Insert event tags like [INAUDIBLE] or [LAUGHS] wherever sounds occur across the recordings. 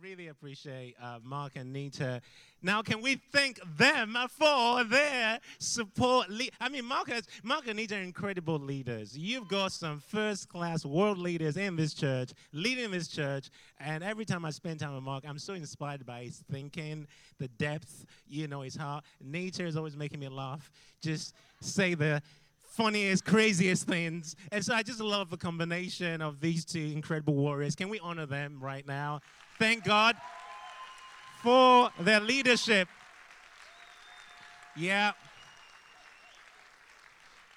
really appreciate uh, Mark and Nita. Now, can we thank them for their support? I mean, Mark, has, Mark and Nita are incredible leaders. You've got some first class world leaders in this church, leading this church. And every time I spend time with Mark, I'm so inspired by his thinking, the depth, you know, his heart. Nita is always making me laugh. Just say the funniest, craziest things. And so I just love the combination of these two incredible warriors. Can we honor them right now? Thank God for their leadership. Yeah.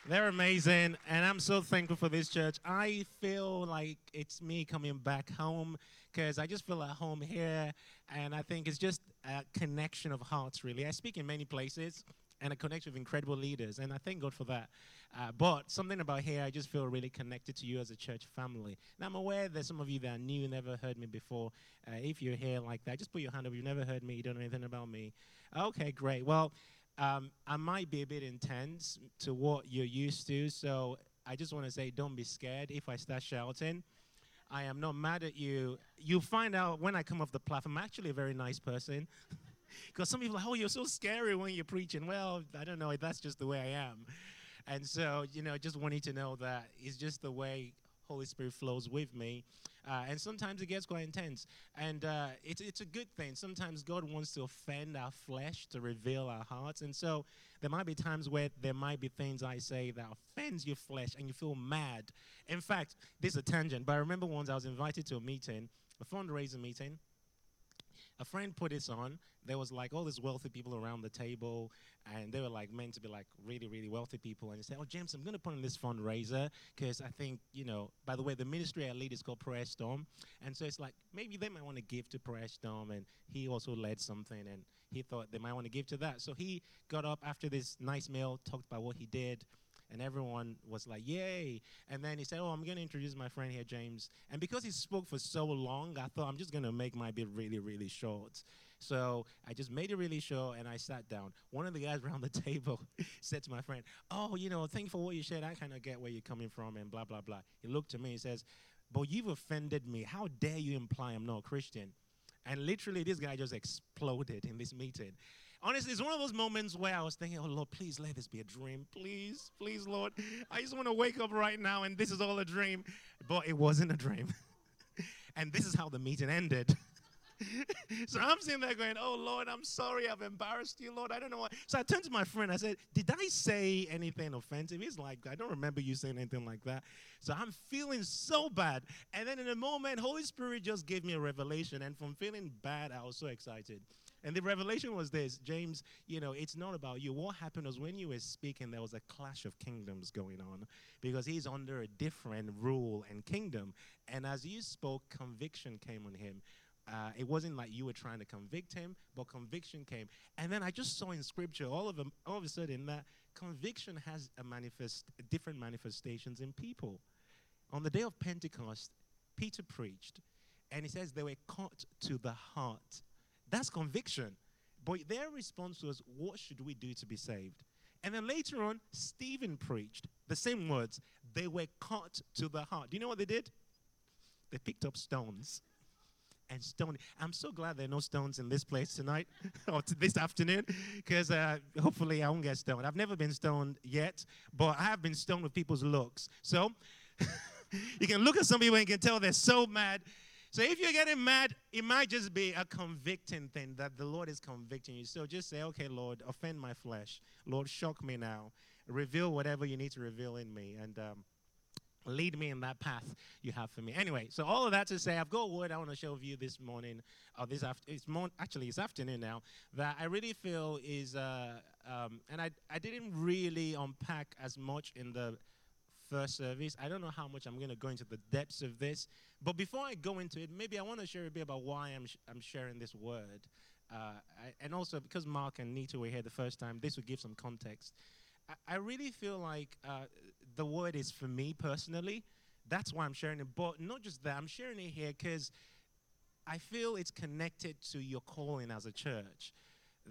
They're amazing, and I'm so thankful for this church. I feel like it's me coming back home because I just feel at home here, and I think it's just a connection of hearts, really. I speak in many places and a connection with incredible leaders, and I thank God for that. Uh, but something about here, I just feel really connected to you as a church family. Now, I'm aware there's some of you that are new, never heard me before. Uh, if you're here like that, just put your hand up. You've never heard me, you don't know anything about me. Okay, great. Well, um, I might be a bit intense to what you're used to, so I just want to say don't be scared if I start shouting. I am not mad at you. You'll find out when I come off the platform, I'm actually a very nice person. [LAUGHS] Because some people are like, oh, you're so scary when you're preaching. Well, I don't know. That's just the way I am. And so, you know, just wanting to know that it's just the way Holy Spirit flows with me. Uh, and sometimes it gets quite intense. And uh, it's, it's a good thing. Sometimes God wants to offend our flesh to reveal our hearts. And so there might be times where there might be things I say that offends your flesh and you feel mad. In fact, this is a tangent, but I remember once I was invited to a meeting, a fundraiser meeting. A friend put this on, there was like all these wealthy people around the table, and they were like meant to be like really, really wealthy people. And he said, "Oh, James, I'm going to put on this fundraiser because I think you know. By the way, the ministry I lead is called Prayer Storm, and so it's like maybe they might want to give to Prayer Storm, and he also led something, and he thought they might want to give to that. So he got up after this nice meal, talked about what he did, and everyone was like, "Yay!" And then he said, "Oh, I'm going to introduce my friend here, James." And because he spoke for so long, I thought I'm just going to make my bit really, really short. So I just made it really short and I sat down. One of the guys [LAUGHS] around the table [LAUGHS] said to my friend, Oh, you know, thank you for what you said. I kind of get where you're coming from and blah, blah, blah. He looked at me and says, But you've offended me. How dare you imply I'm not a Christian? And literally, this guy just exploded in this meeting. Honestly, it's one of those moments where I was thinking, oh, Lord, please let this be a dream. Please, please, Lord. I just want to wake up right now and this is all a dream. But it wasn't a dream. [LAUGHS] and this is how the meeting ended. [LAUGHS] so I'm sitting there going, Oh Lord, I'm sorry I've embarrassed you, Lord. I don't know what. So I turned to my friend. I said, Did I say anything offensive? He's like, I don't remember you saying anything like that. So I'm feeling so bad. And then in a moment, Holy Spirit just gave me a revelation. And from feeling bad, I was so excited. And the revelation was this James, you know, it's not about you. What happened was when you were speaking, there was a clash of kingdoms going on because he's under a different rule and kingdom. And as you spoke, conviction came on him. Uh, it wasn't like you were trying to convict him, but conviction came. And then I just saw in scripture all of them, all of a sudden that conviction has a manifest, different manifestations in people. On the day of Pentecost, Peter preached, and he says they were caught to the heart. That's conviction. But their response was, What should we do to be saved? And then later on, Stephen preached the same words. They were cut to the heart. Do you know what they did? They picked up stones and stone. I'm so glad there are no stones in this place tonight [LAUGHS] or this afternoon because uh, hopefully I won't get stoned. I've never been stoned yet, but I have been stoned with people's looks. So [LAUGHS] you can look at some people and you can tell they're so mad. So if you're getting mad, it might just be a convicting thing that the Lord is convicting you. So just say, okay, Lord, offend my flesh. Lord, shock me now. Reveal whatever you need to reveal in me. And um, lead me in that path you have for me. Anyway, so all of that to say, I've got a word I want to share with you this morning, or this afternoon. It's actually it's afternoon now. That I really feel is, uh, um, and I I didn't really unpack as much in the first service. I don't know how much I'm going to go into the depths of this, but before I go into it, maybe I want to share a bit about why I'm sh- I'm sharing this word, uh, I, and also because Mark and Nita were here the first time, this would give some context. I, I really feel like. Uh, the word is for me personally. That's why I'm sharing it. But not just that, I'm sharing it here because I feel it's connected to your calling as a church.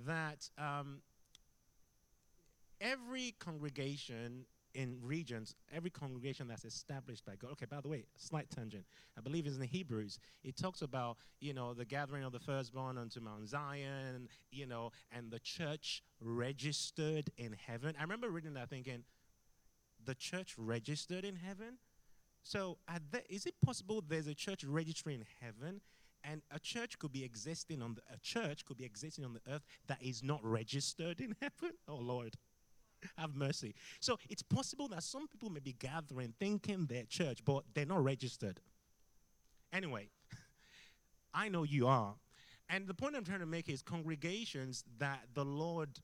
That um, every congregation in regions, every congregation that's established by God. Okay, by the way, slight tangent. I believe it's in the Hebrews. It talks about, you know, the gathering of the firstborn unto Mount Zion, you know, and the church registered in heaven. I remember reading that thinking, the church registered in heaven? So, there, is it possible there's a church registry in heaven and a church could be existing on the, a church could be existing on the earth that is not registered in [LAUGHS] heaven? Oh Lord. Have mercy. So it's possible that some people may be gathering thinking they're church, but they're not registered. Anyway, [LAUGHS] I know you are. And the point I'm trying to make is congregations that the Lord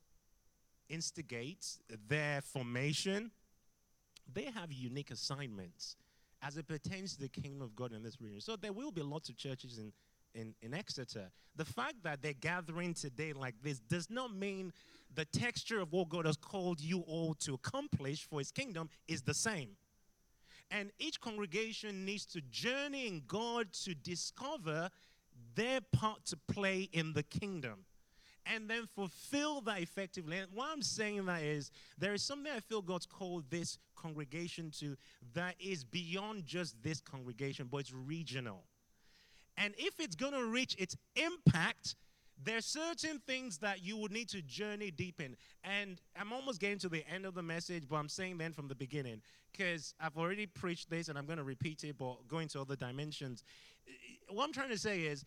instigates their formation, they have unique assignments as it pertains to the kingdom of God in this region. So there will be lots of churches in, in, in Exeter. The fact that they're gathering today like this does not mean the texture of what God has called you all to accomplish for his kingdom is the same. And each congregation needs to journey in God to discover their part to play in the kingdom and then fulfill that effectively. And why I'm saying that is there is something I feel God's called this congregation to that is beyond just this congregation, but it's regional. And if it's going to reach its impact, there's certain things that you would need to journey deep in. And I'm almost getting to the end of the message, but I'm saying then from the beginning, because I've already preached this and I'm going to repeat it, but going to other dimensions. What I'm trying to say is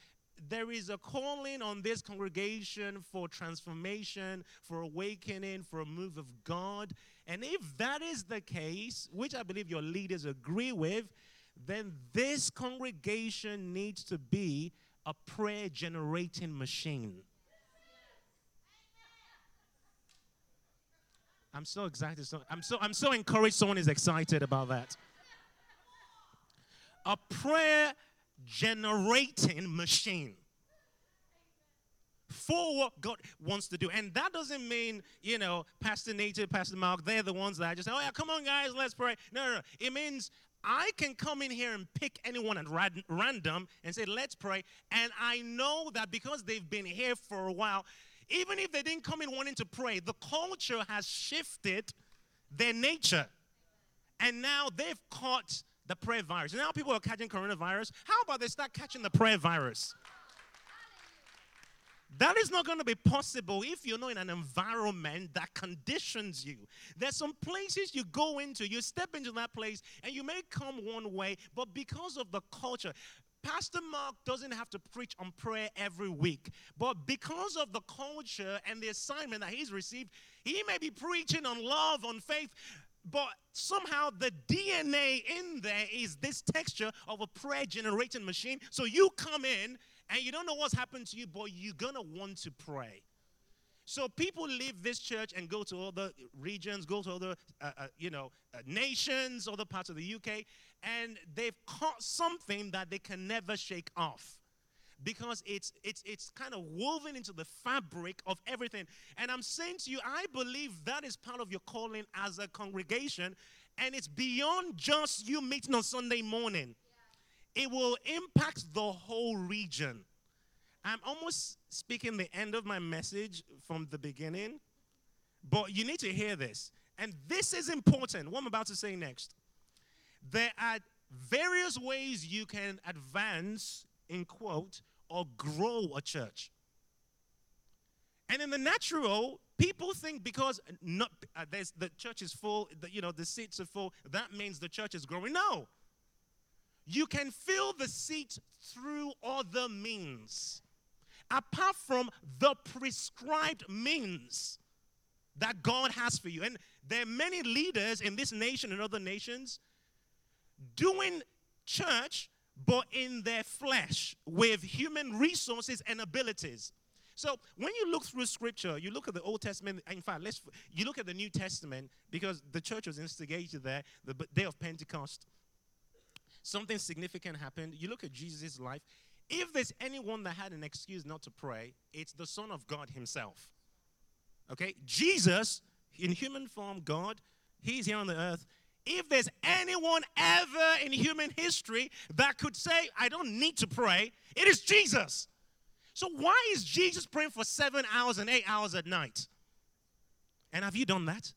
there is a calling on this congregation for transformation, for awakening, for a move of God. And if that is the case, which I believe your leaders agree with, then this congregation needs to be a prayer generating machine. I'm so excited. So, I'm so I'm so encouraged someone is excited about that. A prayer generating machine for what God wants to do. And that doesn't mean, you know, Pastor Nita, Pastor Mark, they're the ones that just, say, oh yeah, come on guys, let's pray. No, no, no. It means I can come in here and pick anyone at random and say, let's pray. And I know that because they've been here for a while, even if they didn't come in wanting to pray, the culture has shifted their nature. And now they've caught the prayer virus. Now people are catching coronavirus. How about they start catching the prayer virus? That is not going to be possible if you're not in an environment that conditions you. There's some places you go into, you step into that place, and you may come one way, but because of the culture, Pastor Mark doesn't have to preach on prayer every week, but because of the culture and the assignment that he's received, he may be preaching on love, on faith, but somehow the DNA in there is this texture of a prayer generating machine. So you come in and you don't know what's happened to you, but you're going to want to pray. So people leave this church and go to other regions, go to other, uh, uh, you know, uh, nations, other parts of the UK, and they've caught something that they can never shake off because it's it's it's kind of woven into the fabric of everything. And I'm saying to you, I believe that is part of your calling as a congregation, and it's beyond just you meeting on Sunday morning it will impact the whole region. I'm almost speaking the end of my message from the beginning, but you need to hear this. And this is important, what I'm about to say next. There are various ways you can advance, in quote, or grow a church. And in the natural, people think because not, uh, the church is full, the, you know, the seats are full, that means the church is growing. No. You can fill the seat through other means, apart from the prescribed means that God has for you. And there are many leaders in this nation and other nations doing church, but in their flesh with human resources and abilities. So when you look through scripture, you look at the Old Testament, in fact, let's you look at the New Testament because the church was instigated there, the day of Pentecost something significant happened. You look at Jesus' life. If there's anyone that had an excuse not to pray, it's the Son of God Himself. Okay? Jesus, in human form, God, He's here on the earth. If there's anyone ever in human history that could say, I don't need to pray, it is Jesus. So, why is Jesus praying for seven hours and eight hours at night? And have you done that?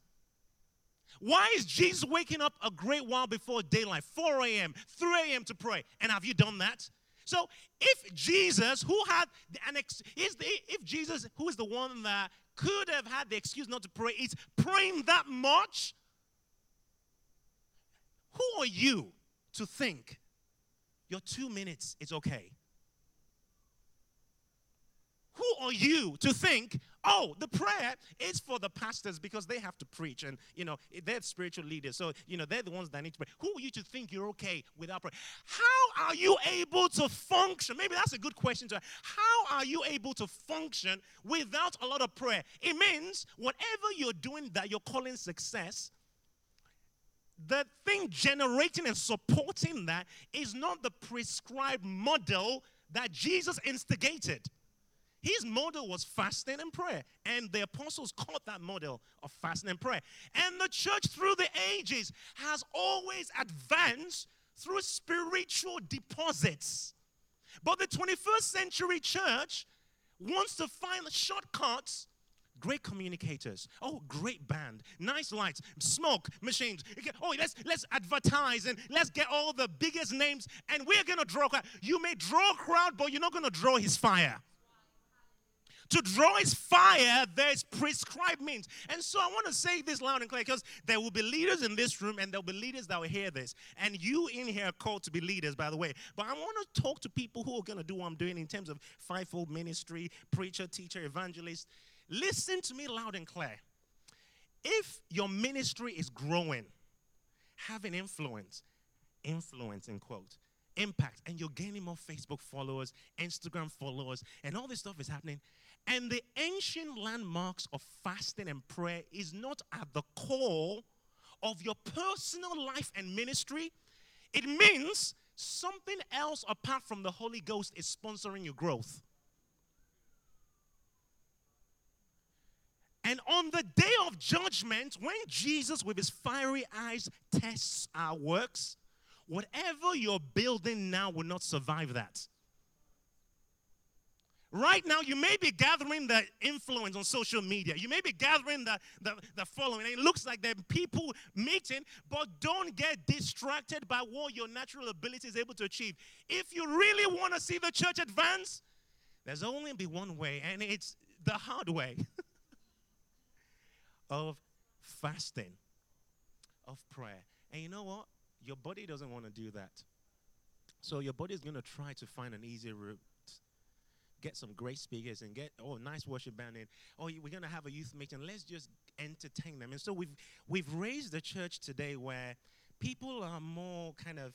Why is Jesus waking up a great while before daylight, 4 a.m., 3 a.m. to pray? And have you done that? So if Jesus, who had an ex, is the, if Jesus, who is the one that could have had the excuse not to pray, is praying that much, who are you to think your two minutes is okay? Who are you to think, oh, the prayer is for the pastors because they have to preach and, you know, they're spiritual leaders. So, you know, they're the ones that need to pray. Who are you to think you're okay without prayer? How are you able to function? Maybe that's a good question to ask. How are you able to function without a lot of prayer? It means whatever you're doing that you're calling success, the thing generating and supporting that is not the prescribed model that Jesus instigated. His model was fasting and prayer. And the apostles caught that model of fasting and prayer. And the church through the ages has always advanced through spiritual deposits. But the 21st century church wants to find shortcuts great communicators. Oh, great band, nice lights, smoke machines. Oh, let's let's advertise and let's get all the biggest names, and we're gonna draw. Crowd. You may draw crowd, but you're not gonna draw his fire. To draw his fire, there's prescribed means. And so I want to say this loud and clear because there will be leaders in this room and there will be leaders that will hear this. And you in here are called to be leaders, by the way. But I want to talk to people who are going to do what I'm doing in terms of fivefold ministry, preacher, teacher, evangelist. Listen to me loud and clear. If your ministry is growing, having influence, influence in quote, impact, and you're gaining more Facebook followers, Instagram followers, and all this stuff is happening, and the ancient landmarks of fasting and prayer is not at the core of your personal life and ministry. It means something else apart from the Holy Ghost is sponsoring your growth. And on the day of judgment, when Jesus with his fiery eyes tests our works, whatever you're building now will not survive that. Right now, you may be gathering the influence on social media. You may be gathering the, the, the following. It looks like are people meeting, but don't get distracted by what your natural ability is able to achieve. If you really want to see the church advance, there's only be one way, and it's the hard way [LAUGHS] of fasting, of prayer. And you know what? Your body doesn't want to do that. So your body is going to try to find an easy route get some great speakers and get oh nice worship band in. Oh we're to have a youth meeting. Let's just entertain them. And so we've we've raised the church today where people are more kind of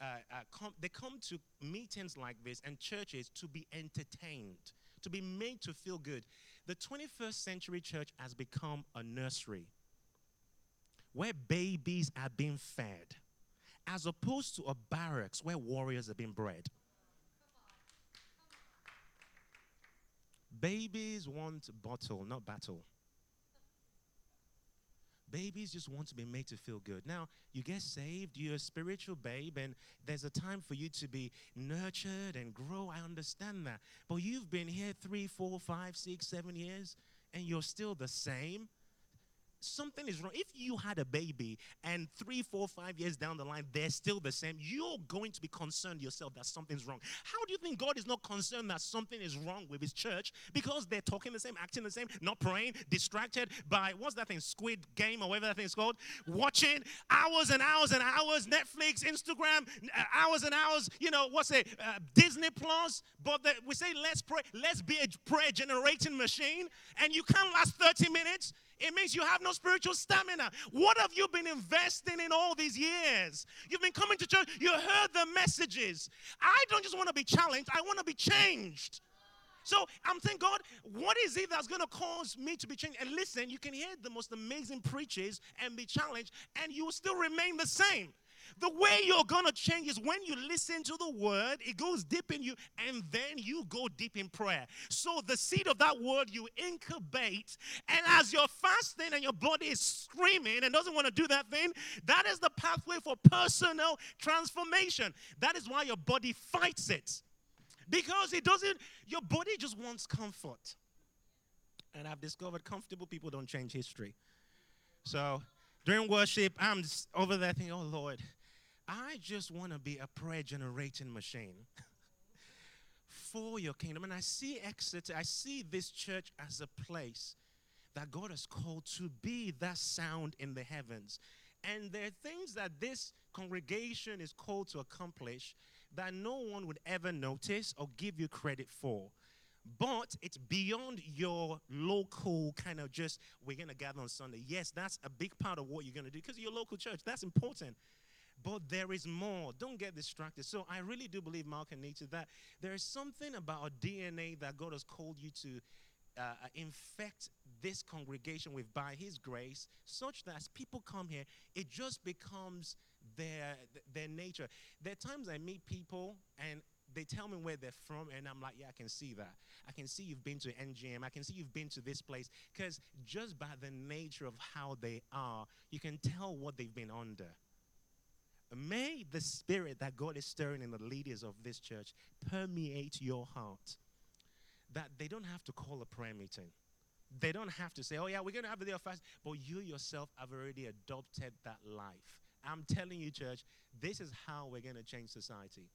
uh, uh, com- they come to meetings like this and churches to be entertained to be made to feel good. The 21st century church has become a nursery where babies are being fed as opposed to a barracks where warriors are being bred Babies want bottle, not battle. Babies just want to be made to feel good. Now, you get saved, you're a spiritual babe, and there's a time for you to be nurtured and grow. I understand that. But you've been here three, four, five, six, seven years, and you're still the same something is wrong. If you had a baby and three, four, five years down the line, they're still the same, you're going to be concerned yourself that something's wrong. How do you think God is not concerned that something is wrong with his church? Because they're talking the same, acting the same, not praying, distracted by what's that thing, Squid Game or whatever that thing is called, watching hours and hours and hours, Netflix, Instagram, uh, hours and hours, you know, what's it, uh, Disney Plus. But the, we say, let's pray, let's be a prayer generating machine, and you can't last 30 minutes it means you have no spiritual stamina. What have you been investing in all these years? You've been coming to church, you heard the messages. I don't just want to be challenged, I want to be changed. So I'm thinking, God, what is it that's going to cause me to be changed? And listen, you can hear the most amazing preachers and be challenged, and you will still remain the same. The way you're going to change is when you listen to the word, it goes deep in you, and then you go deep in prayer. So the seed of that word you incubate, and as you're fasting and your body is screaming and doesn't want to do that thing, that is the pathway for personal transformation. That is why your body fights it. Because it doesn't, your body just wants comfort. And I've discovered comfortable people don't change history. So During worship, I'm over there thinking, oh Lord, I just want to be a prayer generating machine for your kingdom. And I see Exeter, I see this church as a place that God has called to be that sound in the heavens. And there are things that this congregation is called to accomplish that no one would ever notice or give you credit for. But it's beyond your local kind of just, we're going to gather on Sunday. Yes, that's a big part of what you're going to do because your local church. That's important. But there is more. Don't get distracted. So I really do believe, Mark and Nita, that there is something about our DNA that God has called you to uh, uh, infect this congregation with by His grace, such that as people come here, it just becomes their their nature. There are times I meet people and they tell me where they're from, and I'm like, yeah, I can see that. I can see you've been to NGM. I can see you've been to this place. Because just by the nature of how they are, you can tell what they've been under. May the spirit that God is stirring in the leaders of this church permeate your heart. That they don't have to call a prayer meeting. They don't have to say, oh, yeah, we're going to have a day of fast. But you yourself have already adopted that life. I'm telling you, church, this is how we're going to change society.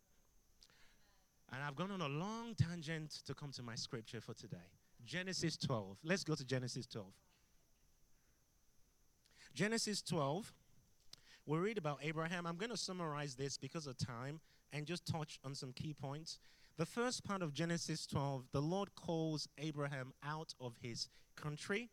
And I've gone on a long tangent to come to my scripture for today Genesis 12. Let's go to Genesis 12. Genesis 12 we read about Abraham. I'm going to summarize this because of time and just touch on some key points. The first part of Genesis 12, the Lord calls Abraham out of his country,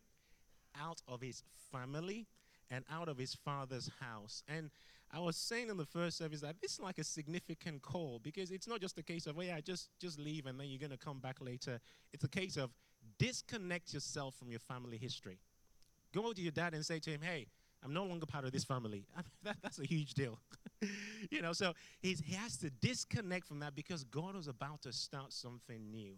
out of his family, and out of his father's house. And I was saying in the first service that this is like a significant call because it's not just a case of, oh yeah, just, just leave and then you're going to come back later. It's a case of disconnect yourself from your family history. Go to your dad and say to him, hey, I'm no longer part of this family. [LAUGHS] I mean, that, that's a huge deal. [LAUGHS] you know, so he's, he has to disconnect from that because God was about to start something new.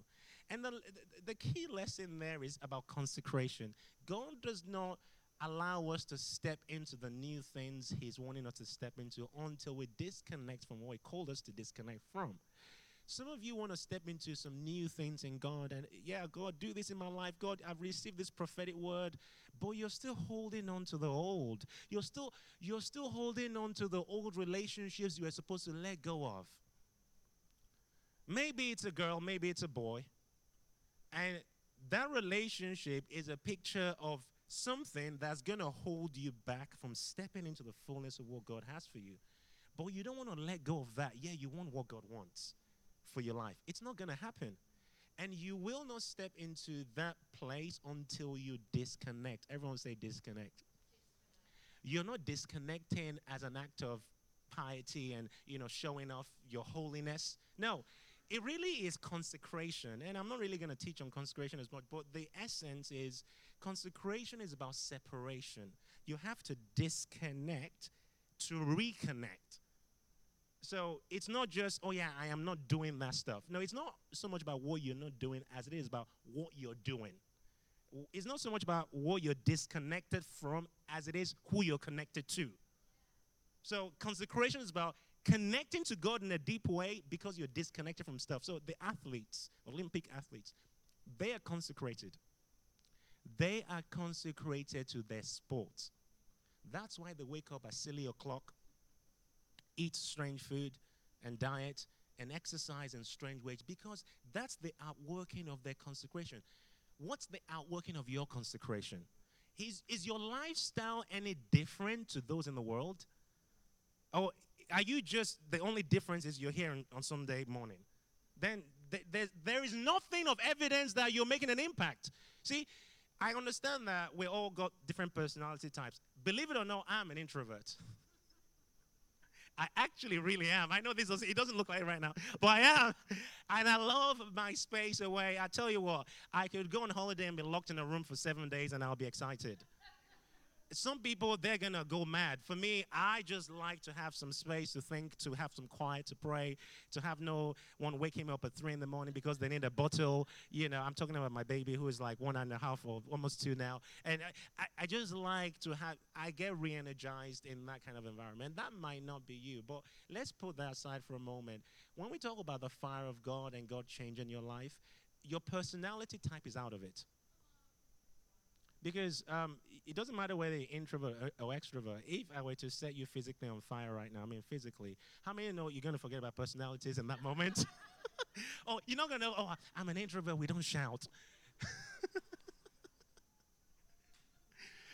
And the, the, the key lesson there is about consecration. God does not allow us to step into the new things He's wanting us to step into until we disconnect from what He called us to disconnect from. Some of you want to step into some new things in God, and yeah, God, do this in my life. God, I've received this prophetic word, but you're still holding on to the old. You're still you're still holding on to the old relationships you were supposed to let go of. Maybe it's a girl, maybe it's a boy, and that relationship is a picture of something that's going to hold you back from stepping into the fullness of what God has for you. But you don't want to let go of that. Yeah, you want what God wants for your life. It's not going to happen. And you will not step into that place until you disconnect. Everyone say disconnect. You're not disconnecting as an act of piety and, you know, showing off your holiness. No, it really is consecration. And I'm not really going to teach on consecration as much, but the essence is consecration is about separation. You have to disconnect to reconnect. So it's not just, oh yeah, I am not doing that stuff. No, it's not so much about what you're not doing as it is about what you're doing. It's not so much about what you're disconnected from as it is who you're connected to. So consecration is about connecting to God in a deep way because you're disconnected from stuff. So the athletes, Olympic athletes, they are consecrated. They are consecrated to their sport. That's why they wake up at silly o'clock eat strange food and diet and exercise in strange ways because that's the outworking of their consecration. What's the outworking of your consecration? Is, is your lifestyle any different to those in the world? Or are you just the only difference is you're here on Sunday morning? Then th- there, there is nothing of evidence that you're making an impact. See, I understand that we all got different personality types. Believe it or not, I'm an introvert. [LAUGHS] I actually really am. I know this doesn't, it doesn't look like it right now, but I am. [LAUGHS] And I love my space away. I tell you what, I could go on holiday and be locked in a room for seven days and I'll be excited some people they're gonna go mad. For me i just like to have some space to think to have some quiet to pray to have no one waking me up at three in the morning because they need a bottle. You know i'm talking about my baby who is like one and a half or almost two now. And i, I just like to have i get re-energized in that kind of environment. That might not be you but let's put that aside for a moment. When we talk about the fire of god and god changing your life your personality type is out of it Because um, it doesn't matter whether you're introvert or, extrovert. If I were to set you physically on fire right now, I mean physically, how many know you're going to forget about personalities in that moment? [LAUGHS] oh, you're not going to know, oh, I'm an introvert, we don't shout. [LAUGHS]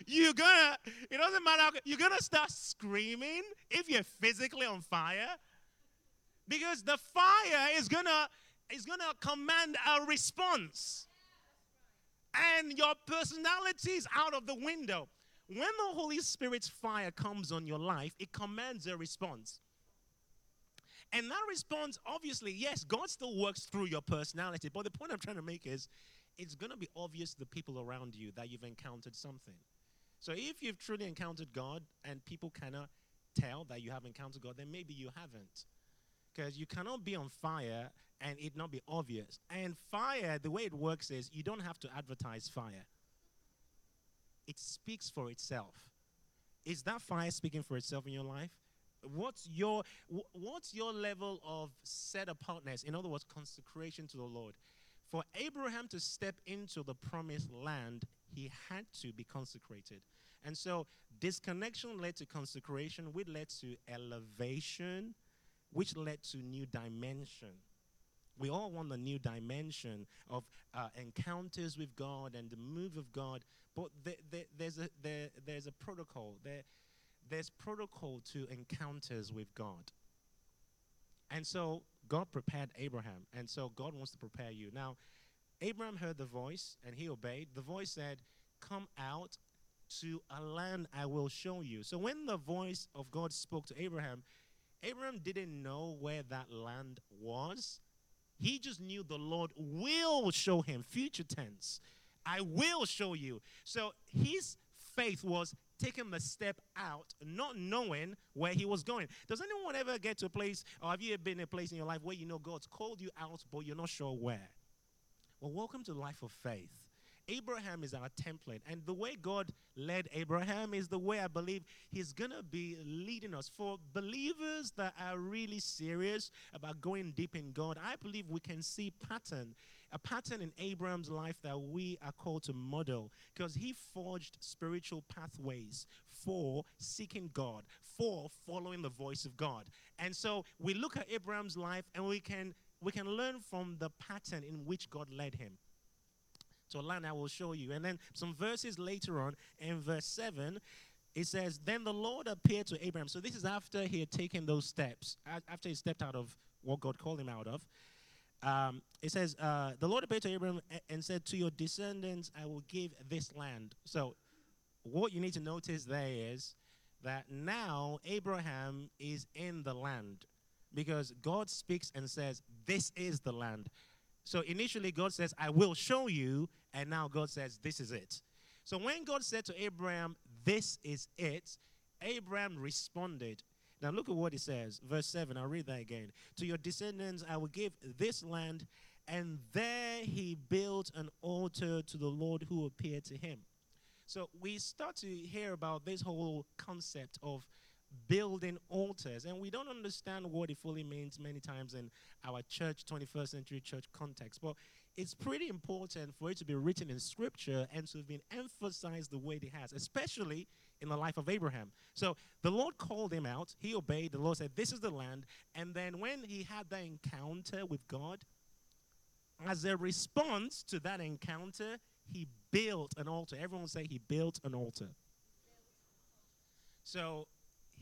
you're gonna, it doesn't matter, you're gonna start screaming if you're physically on fire. Because the fire is gonna is gonna command a response and your personality is out of the window. When the Holy Spirit's fire comes on your life, it commands a response. And that response, obviously, yes, God still works through your personality. But the point I'm trying to make is it's going to be obvious to the people around you that you've encountered something. So if you've truly encountered God and people cannot tell that you have encountered God, then maybe you haven't. Because you cannot be on fire and it not be obvious. And fire, the way it works is you don't have to advertise fire, it speaks for itself. Is that fire speaking for itself in your life? What's your what's your level of set apartness? In other words, consecration to the Lord. For Abraham to step into the promised land, he had to be consecrated. And so disconnection led to consecration, which led to elevation, which led to new dimension. We all want a new dimension of uh, encounters with God and the move of God, but the, the, there's, a, there, there's a protocol. There, there's protocol to encounters with God. And so God prepared Abraham, and so God wants to prepare you. Now, Abraham heard the voice and he obeyed. The voice said, Come out to a land I will show you. So when the voice of God spoke to Abraham, Abraham didn't know where that land was. He just knew the Lord will show him, future tense. I will show you. So his faith was taking the step out, not knowing where he was going. Does anyone ever get to a place, or have you ever been in a place in your life where you know God's called you out, but you're not sure where? Well, welcome to life of faith. Abraham is our template. And the way God led Abraham is the way I believe He's going to be leading us. For believers that are really serious about going deep in God, I believe we can see pattern. A pattern in Abraham's life that we are called to model because he forged spiritual pathways for seeking God, for following the voice of God. And so we look at Abraham's life and we can we can learn from the pattern in which God led him to land I will show you. And then some verses later on, in verse 7, it says, Then the Lord appeared to Abraham. So this is after he had taken those steps, after he stepped out of what God called him out of. Um, it says, uh, The Lord appeared to Abraham and said, To your descendants I will give this land. So what you need to notice there is that now Abraham is in the land because God speaks and says, This is the land. So initially, God says, I will show you. And now God says, This is it. So when God said to Abraham, This is it, Abraham responded. Now look at what he says. Verse 7, I'll read that again. To your descendants, I will give this land. And there he built an altar to the Lord who appeared to him. So we start to hear about this whole concept of building altars. And we don't understand what it fully means many times in our church, 21st century church context. But it's pretty important for it to be written in scripture and to have been emphasized the way it has, especially in the life of Abraham. So the Lord called him out, he obeyed, the Lord said, This is the land. And then when he had that encounter with God, as a response to that encounter, he built an altar. Everyone say he built an altar. So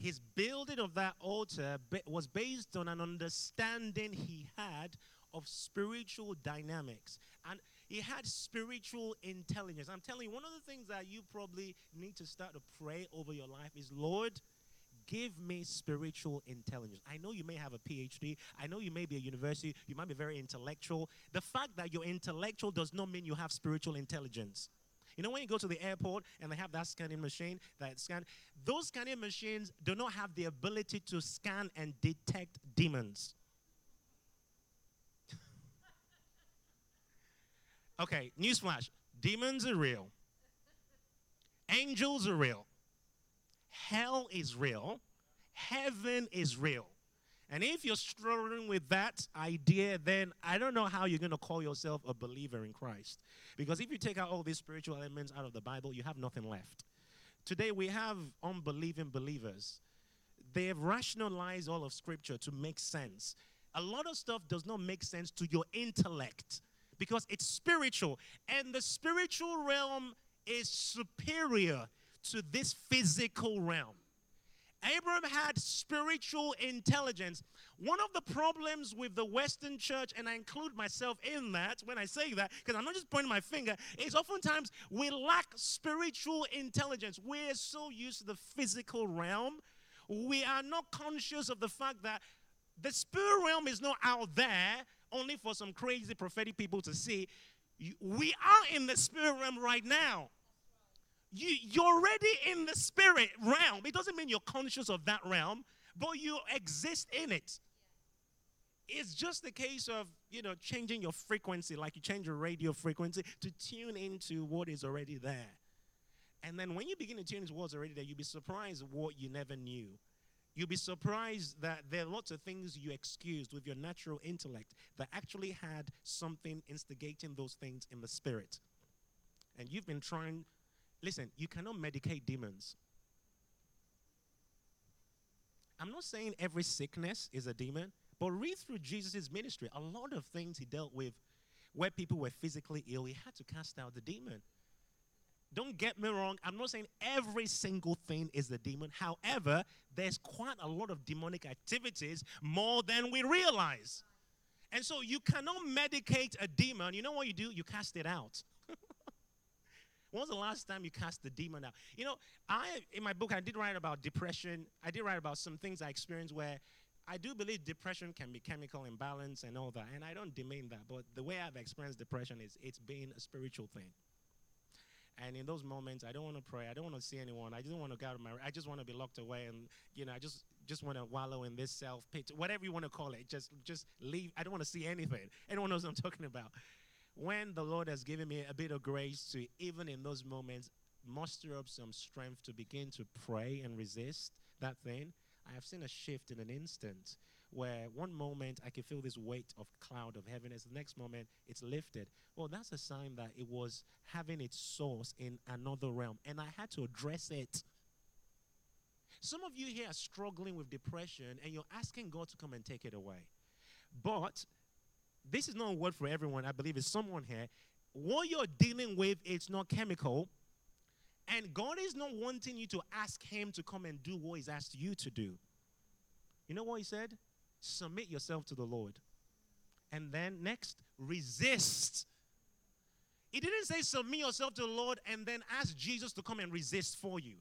his building of that altar was based on an understanding he had of spiritual dynamics. And he had spiritual intelligence. I'm telling you, one of the things that you probably need to start to pray over your life is Lord, give me spiritual intelligence. I know you may have a PhD. I know you may be a university. You might be very intellectual. The fact that you're intellectual does not mean you have spiritual intelligence. You know, when you go to the airport and they have that scanning machine that scan, those scanning machines do not have the ability to scan and detect demons. [LAUGHS] okay, newsflash demons are real, angels are real, hell is real, heaven is real. And if you're struggling with that idea, then I don't know how you're going to call yourself a believer in Christ. Because if you take out all these spiritual elements out of the Bible, you have nothing left. Today we have unbelieving believers. They have rationalized all of Scripture to make sense. A lot of stuff does not make sense to your intellect because it's spiritual. And the spiritual realm is superior to this physical realm. Abraham had spiritual intelligence. One of the problems with the Western church, and I include myself in that when I say that, because I'm not just pointing my finger, is oftentimes we lack spiritual intelligence. We're so used to the physical realm, we are not conscious of the fact that the spirit realm is not out there only for some crazy prophetic people to see. We are in the spirit realm right now you, you're already in the spirit realm. It doesn't mean you're conscious of that realm, but you exist in it. It's just a case of, you know, changing your frequency, like you change your radio frequency to tune into what is already there. And then when you begin to tune into what's already there, you'll be surprised what you never knew. You'll be surprised that there are lots of things you excused with your natural intellect that actually had something instigating those things in the spirit. And you've been trying Listen, you cannot medicate demons. I'm not saying every sickness is a demon, but read through Jesus' ministry. A lot of things he dealt with where people were physically ill, he had to cast out the demon. Don't get me wrong, I'm not saying every single thing is the demon. However, there's quite a lot of demonic activities more than we realize. And so you cannot medicate a demon. You know what you do? You cast it out. When was the last time you cast the demon out? You know, I in my book I did write about depression. I did write about some things I experienced where I do believe depression can be chemical imbalance and all that, and I don't demean that. But the way I've experienced depression is it's been a spiritual thing. And in those moments, I don't want to pray. I don't want to see anyone. I just want to go out of my. I just want to be locked away, and you know, I just just want to wallow in this self pit, whatever you want to call it. Just just leave. I don't want to see anything. Anyone knows what I'm talking about when the Lord has given me a bit of grace to, even in those moments, muster up some strength to begin to pray and resist that thing, I have seen a shift in an instant where one moment I can feel this weight of cloud of heaviness, the next moment it's lifted. Well, that's a sign that it was having its source in another realm, and I had to address it. Some of you here are struggling with depression, and you're asking God to come and take it away. But this is not a word for everyone. I believe it's someone here. What you're dealing with, it's not chemical. And God is not wanting you to ask Him to come and do what He's asked you to do. You know what He said? Submit yourself to the Lord. And then next, resist. He didn't say submit yourself to the Lord and then ask Jesus to come and resist for you.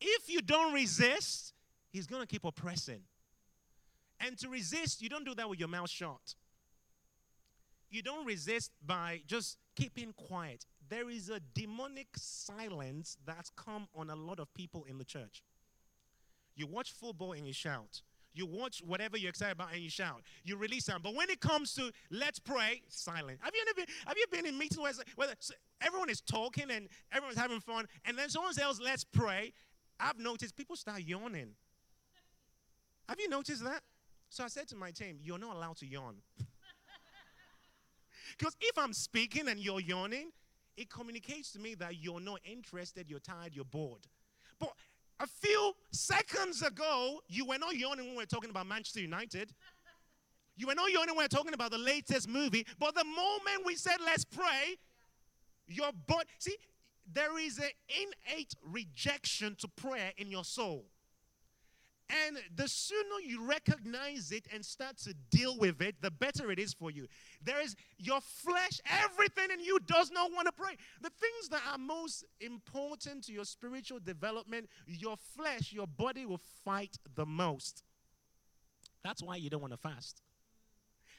If you don't resist, He's going to keep oppressing. And to resist, you don't do that with your mouth shut. You don't resist by just keeping quiet. There is a demonic silence that's come on a lot of people in the church. You watch football and you shout. You watch whatever you're excited about and you shout. You release sound. But when it comes to let's pray, silent. Have you ever been, have you been in meetings where, where everyone is talking and everyone's having fun, and then someone says let's pray? I've noticed people start yawning. Have you noticed that? So I said to my team, You're not allowed to yawn. [LAUGHS] Because if I'm speaking and you're yawning, it communicates to me that you're not interested, you're tired, you're bored. But a few seconds ago, you were not yawning when we were talking about Manchester United. You were not yawning when we were talking about the latest movie. But the moment we said, let's pray, your body, see, there is an innate rejection to prayer in your soul. The sooner you recognize it and start to deal with it, the better it is for you. There is your flesh, everything in you does not want to pray. The things that are most important to your spiritual development, your flesh, your body will fight the most. That's why you don't want to fast.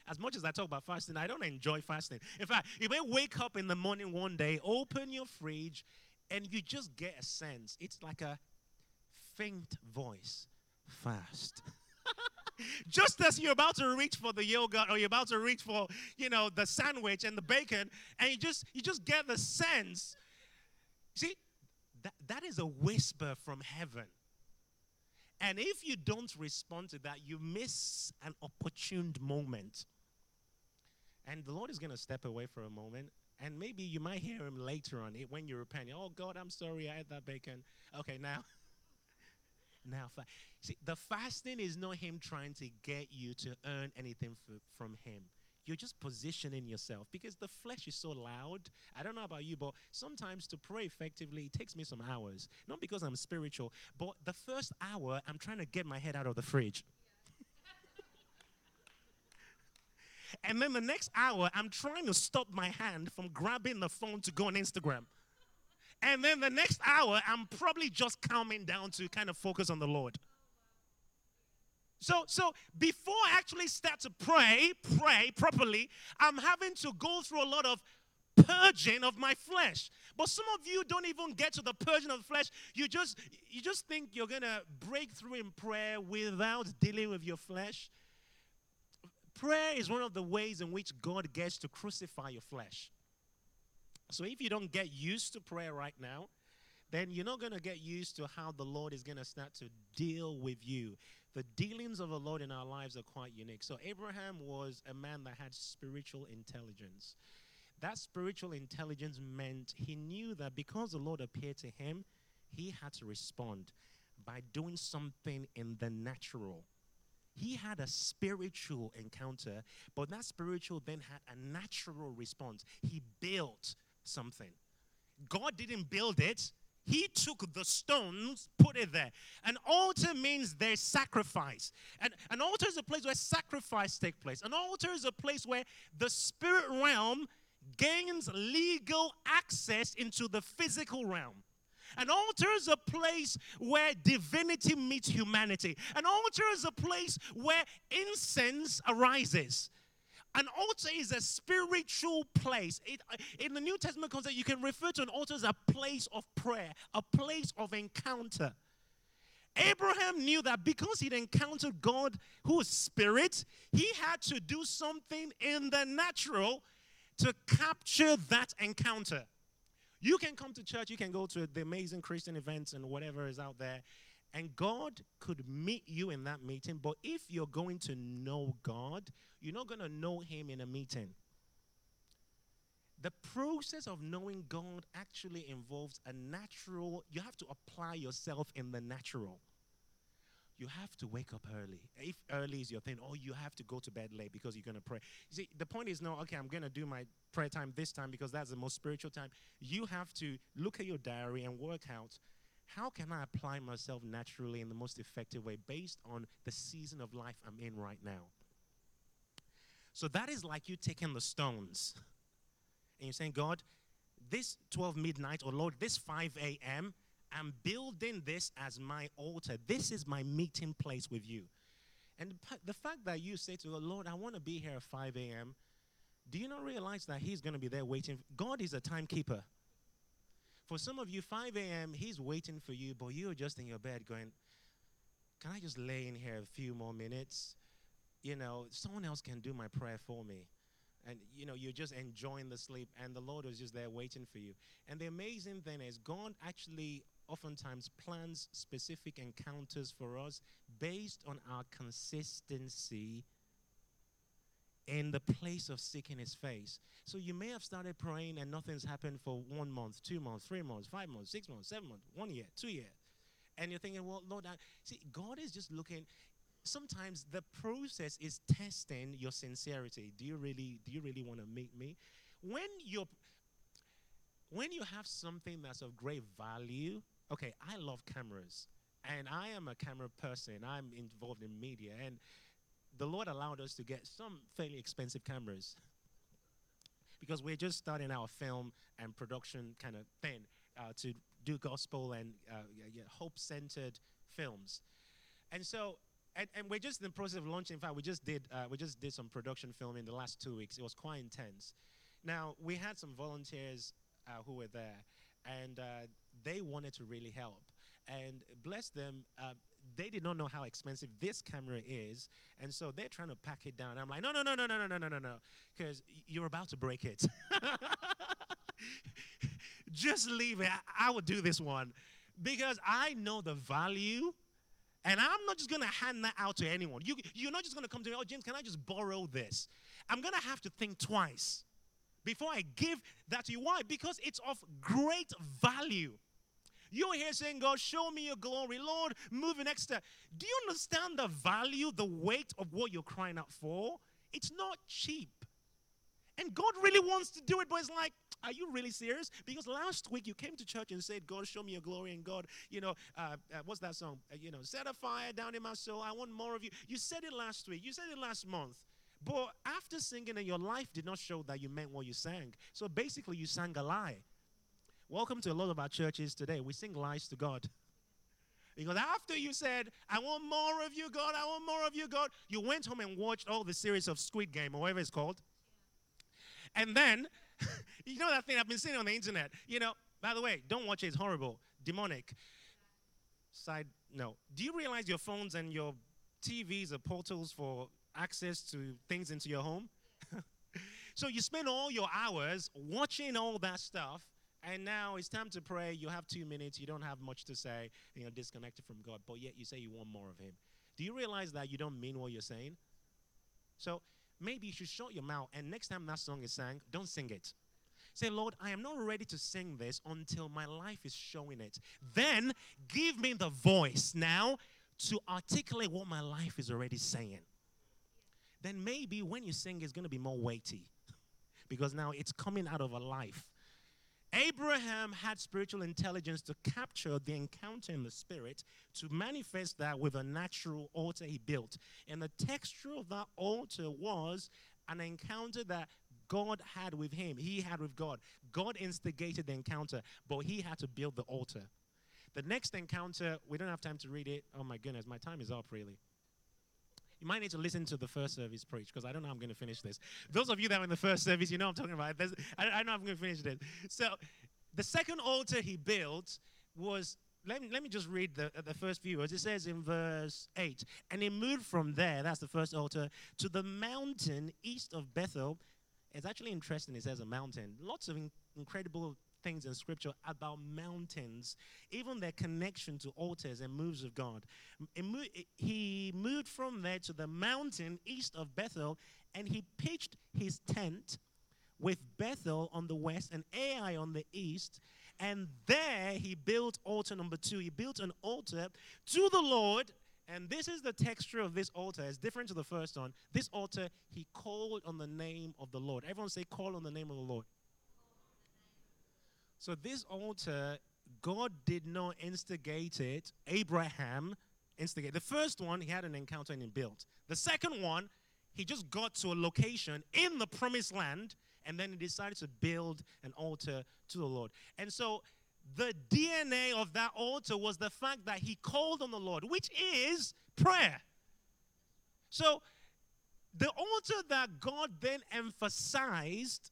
As much as I talk about fasting, I don't enjoy fasting. In fact, you may wake up in the morning one day, open your fridge, and you just get a sense. It's like a faint voice fast. [LAUGHS] Just as you're about to reach for the yogurt or you're about to reach for, you know, the sandwich and the bacon, and you just you just get the sense. See, that, that is a whisper from heaven. And if you don't respond to that, you miss an opportune moment. And the Lord is going to step away for a moment. And maybe you might hear him later on when you repent. Oh, God, I'm sorry I had that bacon. Okay, now. [LAUGHS] now, fa- see, the fasting is not him trying to get you to earn anything from him. You're just positioning yourself because the flesh is so loud. I don't know about you, but sometimes to pray effectively, it takes me some hours. Not because I'm spiritual, but the first hour, I'm trying to get my head out of the fridge. [LAUGHS] and then the next hour, I'm trying to stop my hand from grabbing the phone to go on Instagram. And then the next hour, I'm probably just calming down to kind of focus on the Lord. So, so before I actually start to pray, pray properly, I'm having to go through a lot of purging of my flesh. But some of you don't even get to the purging of the flesh. You just you just think you're gonna break through in prayer without dealing with your flesh. Prayer is one of the ways in which God gets to crucify your flesh. So if you don't get used to prayer right now, then you're not going to get used to how the Lord is going to start to deal with you the dealings of the Lord in our lives are quite unique. So, Abraham was a man that had spiritual intelligence. That spiritual intelligence meant he knew that because the Lord appeared to him, he had to respond by doing something in the natural. He had a spiritual encounter, but that spiritual then had a natural response. He built something. God didn't build it, he took the stones, put it there. An altar means there's sacrifice. And an altar is a place where sacrifice takes place. An altar is a place where the spirit realm gains legal access into the physical realm. An altar is a place where divinity meets humanity. An altar is a place where incense arises. An altar is a spiritual place. It, uh, in the New Testament concept, you can refer to an altar as a place of prayer, a place of encounter. Abraham knew that because he'd encountered God who is spirit, he had to do something in the natural to capture that encounter. You can come to church, you can go to the amazing Christian events and whatever is out there, and God could meet you in that meeting. But if you're going to know God, you're not going to know Him in a meeting. The process of knowing God actually involves a natural, you have to apply yourself in the natural. You have to wake up early. If early is your thing, or you have to go to bed late because you're going to pray. You see, the point is no, okay, I'm going to do my prayer time this time because that's the most spiritual time. You have to look at your diary and work out how can I apply myself naturally in the most effective way based on the season of life I'm in right now? So that is like you taking the stones and you're saying, God, this 12 midnight, or Lord, this 5 a.m., I'm building this as my altar. This is my meeting place with you. And the fact that you say to the Lord, I want to be here at 5 a.m., do you not realize that He's going to be there waiting? God is a timekeeper. For some of you, 5 a.m., He's waiting for you, but you're just in your bed going, Can I just lay in here a few more minutes? you know, someone else can do my prayer for me. And, you know, you're just enjoying the sleep, and the Lord is just there waiting for you. And the amazing thing is, God actually oftentimes plans specific encounters for us based on our consistency in the place of seeking his face. So you may have started praying and nothing's happened for one month, two months, three months, five months, six months, seven months, one year, two years. And you're thinking, well, Lord, I, see, God is just looking, sometimes the process is testing your sincerity. Do you really do you really want to meet me? When you're when you have something that's of great value, okay, I love cameras and I am a camera person. I'm involved in media and the Lord allowed us to get some fairly expensive cameras because we're just starting our film and production kind of thing uh, to do gospel and uh, hope-centered films. And so and, and we're just in the process of launching. In fact, we just did uh, we just did some production filming the last two weeks. It was quite intense. Now we had some volunteers uh, who were there, and uh, they wanted to really help. And bless them, uh, they did not know how expensive this camera is, and so they're trying to pack it down. I'm like, no, no, no, no, no, no, no, no, no, no, because you're about to break it. [LAUGHS] Just leave it. I, I will do this one because I know the value And I'm not just going to hand that out to anyone. You, you're not just going to come to me, oh, James, can I just borrow this? I'm going to have to think twice before I give that to you. Why? Because it's of great value. You're here saying, God, show me your glory. Lord, move next step. Do you understand the value, the weight of what you're crying out for? It's not cheap. And God really wants to do it, but it's like, are you really serious? Because last week you came to church and said, God, show me your glory. And God, you know, uh, uh, what's that song? Uh, you know, set a fire down in my soul. I want more of you. You said it last week. You said it last month. But after singing and your life did not show that you meant what you sang. So basically, you sang a lie. Welcome to a lot of our churches today. We sing lies to God. Because after you said, I want more of you, God, I want more of you, God, you went home and watched all the series of Squid Game or whatever it's called. And then, [LAUGHS] you know that thing I've been seeing on the internet. You know, by the way, don't watch it, it's horrible, demonic. Side no. Do you realize your phones and your TVs are portals for access to things into your home? [LAUGHS] so you spend all your hours watching all that stuff and now it's time to pray. You have two minutes. You don't have much to say. And you're disconnected from God. But yet you say you want more of Him. Do you realize that you don't mean what you're saying? So maybe you should shut your mouth. And next time that song is sang, don't sing it. Say, Lord, I am not ready to sing this until my life is showing it. Then give me the voice now to articulate what my life is already saying. Then maybe when you sing, it's going to be more weighty [LAUGHS] because now it's coming out of a life Abraham had spiritual intelligence to capture the encounter in the spirit, to manifest that with a natural altar he built. And the texture of that altar was an encounter that God had with him. He had with God. God instigated the encounter, but he had to build the altar. The next encounter, we don't have time to read it. Oh my goodness, my time is up, really. You might need to listen to the first service preach because I don't know how I'm going to finish this. Those of you that were in the first service, you know I'm talking about. I, I know I'm going to finish this. So, the second altar he built was let me, let me just read the, the first few words. It says in verse 8, and he moved from there, that's the first altar, to the mountain east of Bethel. It's actually interesting, it says a mountain. Lots of in, incredible things in scripture about mountains, even their connection to altars and moves of God. He moved from there to the mountain east of Bethel and he pitched his tent with Bethel on the west and Ai on the east. And there he built altar number two. He built an altar to the Lord. And this is the texture of this altar. It's different to the first one. This altar, he called on the name of the Lord. Everyone say, call on the name of the Lord. So this altar, God did not instigate it. Abraham instigated. The first one, he had an encounter and he built. The second one, he just got to a location in the promised land and then he decided to build an altar to the Lord. And so the DNA of that altar was the fact that he called on the Lord, which is prayer. So the altar that God then emphasized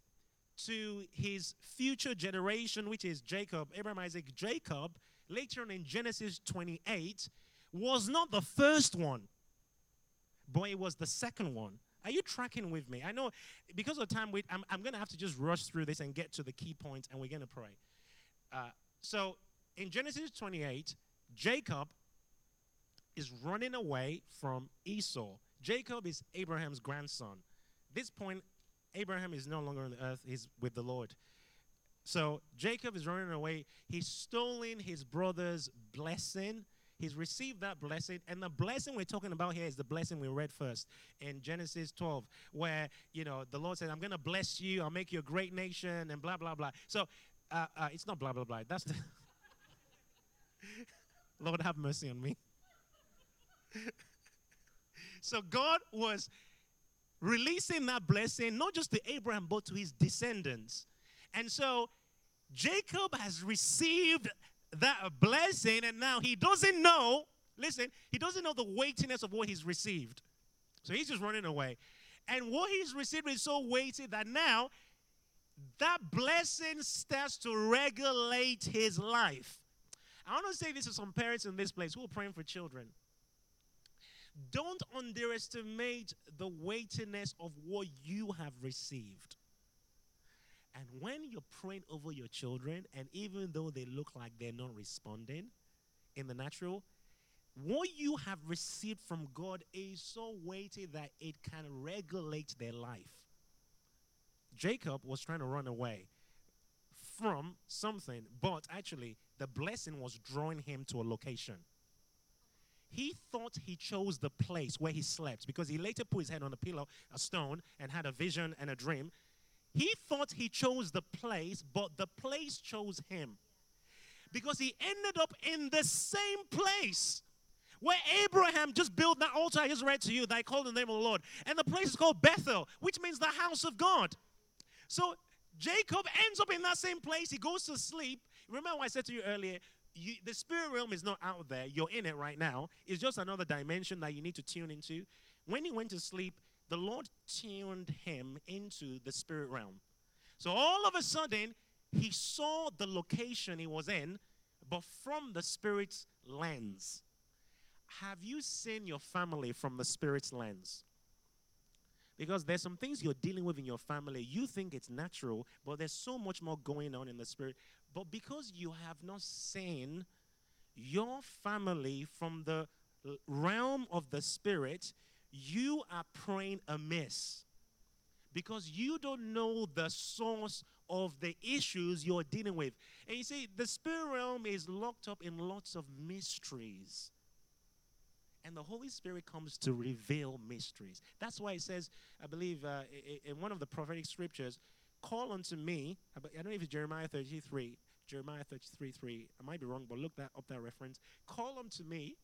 to his future generation, which is Jacob, Abraham, Isaac, Jacob, later on in Genesis 28, was not the first one, but it was the second one. Are you tracking with me? I know because of time, we, I'm, I'm going to have to just rush through this and get to the key points, and we're going to pray. Uh, so in Genesis 28, Jacob is running away from Esau. Jacob is Abraham's grandson. This point, Abraham is no longer on the earth, he's with the Lord. So Jacob is running away. He's stolen his brother's blessing. He's received that blessing. And the blessing we're talking about here is the blessing we read first in Genesis 12, where, you know, the Lord said, I'm going to bless you. I'll make you a great nation and blah, blah, blah. So uh, uh, it's not blah, blah, blah. That's the. [LAUGHS] Lord, have mercy on me. [LAUGHS] so God was releasing that blessing not just to Abraham, but to his descendants. And so Jacob has received that blessing, and now he doesn't know, listen, he doesn't know the weightiness of what he's received. So he's just running away. And what he's received is so weighty that now that blessing starts to regulate his life. I want to say this to some parents in this place who are praying for children. Don't underestimate the weightiness of what you have received. And when you're praying over your children, and even though they look like they're not responding in the natural, what you have received from God is so weighty that it can regulate their life. Jacob was trying to run away from something, but actually, the blessing was drawing him to a location. He thought he chose the place where he slept because he later put his head on a pillow, a stone, and had a vision and a dream. He thought he chose the place, but the place chose him because he ended up in the same place where Abraham just built that altar I just read to you that I called the name of the Lord. And the place is called Bethel, which means the house of God. So Jacob ends up in that same place. He goes to sleep. Remember what I said to you earlier? You, the spirit realm is not out there. You're in it right now. It's just another dimension that you need to tune into. When he went to sleep, the Lord tuned him into the spirit realm. So all of a sudden, he saw the location he was in, but from the spirit's lens. Have you seen your family from the spirit's lens? Because there's some things you're dealing with in your family. You think it's natural, but there's so much more going on in the spirit. But because you have not seen your family from the realm of the spirit, you are praying amiss. Because you don't know the source of the issues you're dealing with. And you see, the spirit realm is locked up in lots of mysteries. And the Holy Spirit comes to reveal mysteries. That's why it says, I believe, uh, in one of the prophetic scriptures, call unto me. I don't know if it's Jeremiah 33, Jeremiah 33, 3. I might be wrong, but look that up that reference. Call unto me,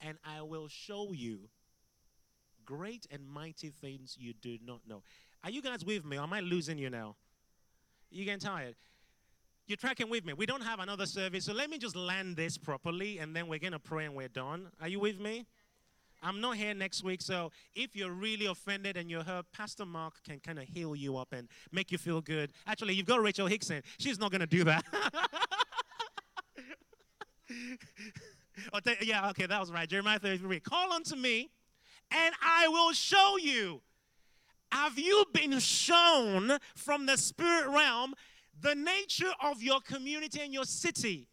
and I will show you great and mighty things you do not know. Are you guys with me? am I losing you now? You getting tired? You're tracking with me. We don't have another service, so let me just land this properly and then we're to pray and we're done. Are you with me? I'm not here next week, so if you're really offended and you're hurt, Pastor Mark can kind of heal you up and make you feel good. Actually, you've got Rachel Hickson. She's not going to do that. [LAUGHS] oh, yeah, okay, that was right. Jeremiah 33. Call unto me, and I will show you. Have you been shown from the spirit realm the nature of your community and your city.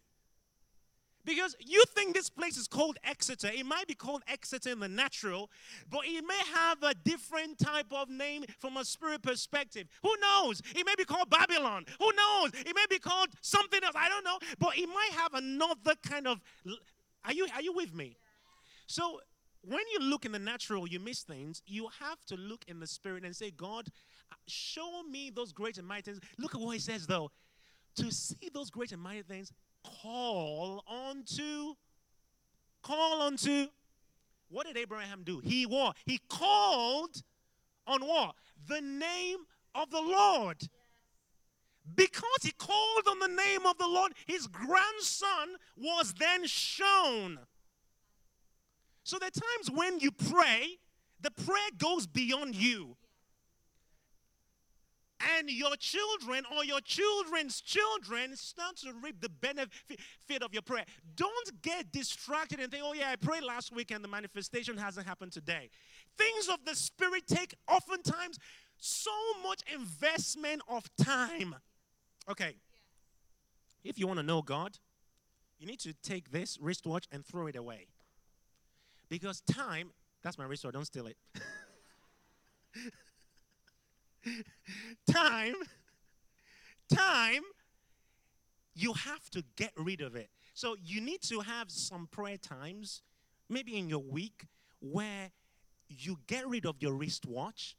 Because you think this place is called Exeter. It might be called Exeter in the natural, but it may have a different type of name from a spirit perspective. Who knows? It may be called Babylon. Who knows? It may be called something else. I don't know. But it might have another kind of. Are you, are you with me? So when you look in the natural, you miss things. You have to look in the spirit and say, God, show me those great and mighty things. Look at what he says, though. To see those great and mighty things, call on to, call on to. What did Abraham do? He what? He called on what? The name of the Lord. Because he called on the name of the Lord, his grandson was then shown. So there are times when you pray, the prayer goes beyond you and your children or your children's children start to reap the benefit of your prayer. Don't get distracted and think, oh, yeah, I prayed last week and the manifestation hasn't happened today. Things of the Spirit take oftentimes so much investment of time. Okay, if you want to know God, you need to take this wristwatch and throw it away. Because time, that's my wristwatch, don't steal it. [LAUGHS] time, time, you have to get rid of it. So you need to have some prayer times, maybe in your week, where you get rid of your wristwatch.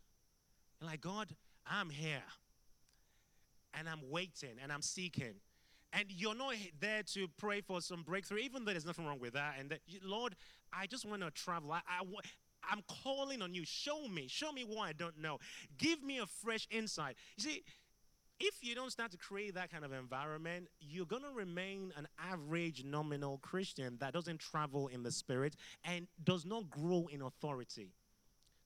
Like, God, I'm here. And I'm waiting and I'm seeking. And you're not there to pray for some breakthrough, even though there's nothing wrong with that. And that, Lord, I just want to travel. I, I, I'm calling on you. Show me. Show me what I don't know. Give me a fresh insight. You see, if you don't start to create that kind of environment, you're going to remain an average nominal Christian that doesn't travel in the spirit and does not grow in authority.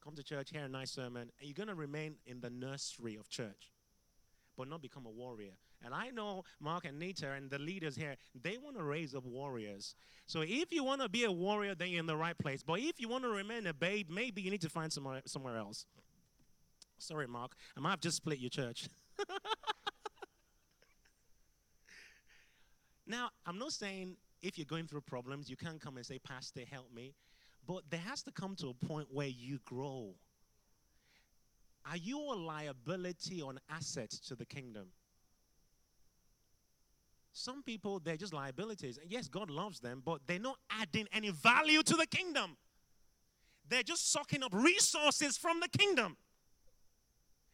Come to church, hear a nice sermon, and you're going to remain in the nursery of church, but not become a warrior. And I know Mark and Nita and the leaders here, they want to raise up warriors. So if you want to be a warrior, then you're in the right place. But if you want to remain a babe, maybe you need to find somewhere, somewhere else. Sorry, Mark. I might have just split your church. [LAUGHS] now, I'm not saying if you're going through problems, you can't come and say, Pastor, help me. But there has to come to a point where you grow. Are you a liability or an asset to the kingdom? Some people, they're just liabilities. And yes, God loves them, but they're not adding any value to the kingdom. They're just sucking up resources from the kingdom.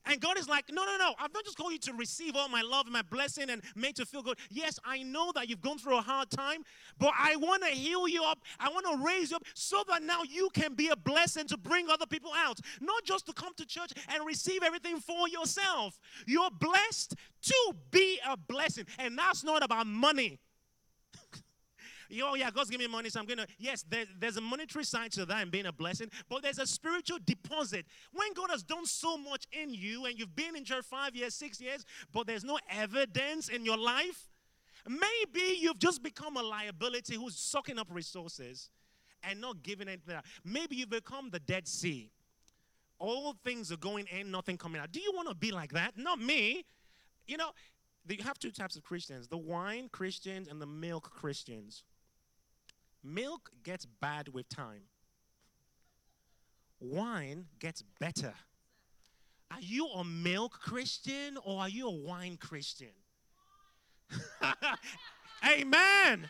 And God is like, no, no, no. I've not just called you to receive all my love and my blessing and made to feel good. Yes, I know that you've gone through a hard time, but I want to heal you up. I want to raise you up so that now you can be a blessing to bring other people out. Not just to come to church and receive everything for yourself. You're blessed to be a blessing. And that's not about money oh yeah, God's giving me money, so I'm gonna. Yes, there, there's a monetary side to that and being a blessing, but there's a spiritual deposit. When God has done so much in you, and you've been in church five years, six years, but there's no evidence in your life, maybe you've just become a liability who's sucking up resources and not giving anything out. Maybe you've become the Dead Sea. All things are going in, nothing coming out. Do you want to be like that? Not me. You know, you have two types of Christians the wine Christians and the milk Christians. Milk gets bad with time. Wine gets better. Are you a milk Christian or are you a wine Christian? [LAUGHS] Amen.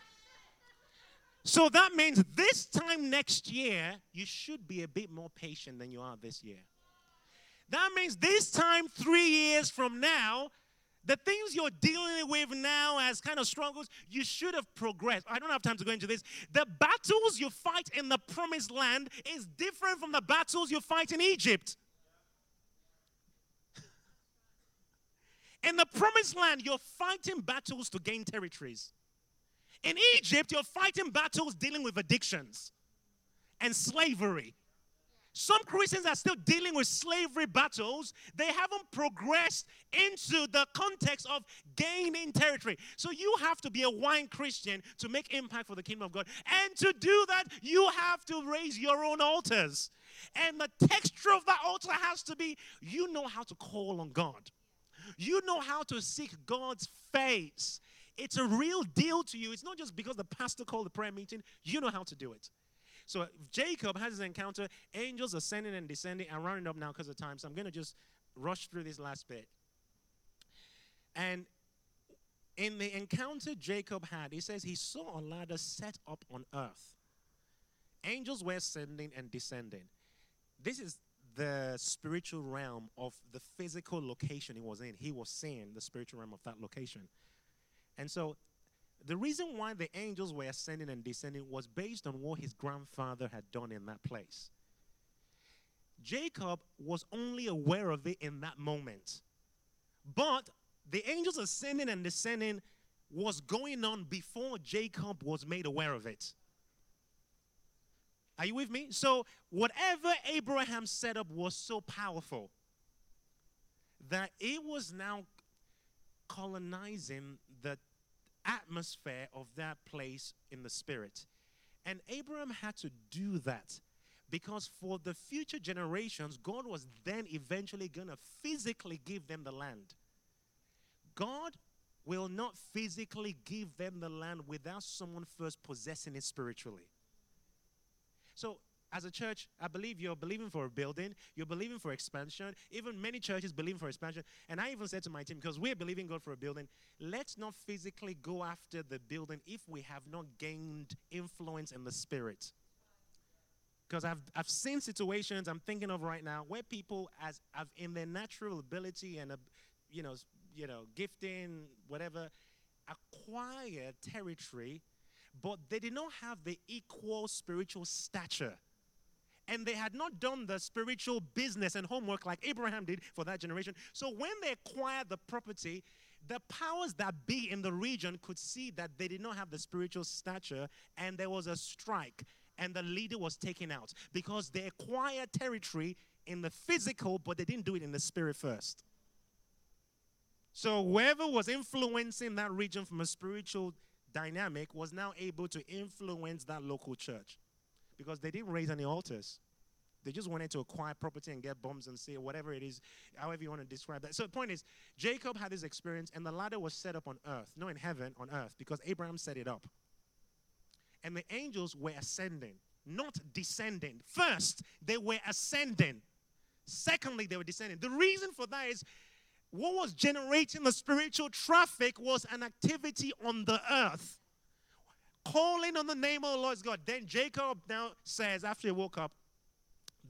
So that means this time next year, you should be a bit more patient than you are this year. That means this time, three years from now, the things you're dealing with now as kind of struggles, you should have progressed. I don't have time to go into this. The battles you fight in the promised land is different from the battles you fight in Egypt. In the promised land, you're fighting battles to gain territories. In Egypt, you're fighting battles dealing with addictions and slavery some Christians are still dealing with slavery battles. They haven't progressed into the context of gaining territory. So you have to be a wine Christian to make impact for the kingdom of God. And to do that, you have to raise your own altars. And the texture of that altar has to be you know how to call on God. You know how to seek God's face. It's a real deal to you. It's not just because the pastor called the prayer meeting, you know how to do it. So Jacob has his encounter, angels ascending and descending. I'm running up now because of time, so I'm going to just rush through this last bit. And in the encounter Jacob had, he says he saw a ladder set up on earth. Angels were ascending and descending. This is the spiritual realm of the physical location he was in. He was seeing the spiritual realm of that location. And so the reason why the angels were ascending and descending was based on what his grandfather had done in that place. Jacob was only aware of it in that moment. But the angels ascending and descending was going on before Jacob was made aware of it. Are you with me? So, whatever Abraham set up was so powerful that it was now colonizing atmosphere of that place in the spirit. And Abraham had to do that because for the future generations, God was then eventually going to physically give them the land. God will not physically give them the land without someone first possessing it spiritually. So as a church, I believe you're believing for a building, you're believing for expansion. Even many churches believe for expansion. And I even said to my team, because we're believing God for a building, let's not physically go after the building if we have not gained influence in the spirit. Because I've, I've seen situations I'm thinking of right now where people, as have in their natural ability and, uh, you know, you know, gifting, whatever, acquire territory, but they did not have the equal spiritual stature and they had not done the spiritual business and homework like Abraham did for that generation. So when they acquired the property, the powers that be in the region could see that they did not have the spiritual stature, and there was a strike, and the leader was taken out because they acquired territory in the physical, but they didn't do it in the spirit first. So whoever was influencing that region from a spiritual dynamic was now able to influence that local church because they didn't raise any altars. They just wanted to acquire property and get bombs and say whatever it is, however you want to describe that. So the point is, Jacob had this experience, and the ladder was set up on earth, not in heaven, on earth, because Abraham set it up. and the angels were ascending, not descending. First, they were ascending. Secondly, they were descending. The reason for that is what was generating the spiritual traffic was an activity on the earth. Calling on the name of the Lord God. Then Jacob now says, after he woke up,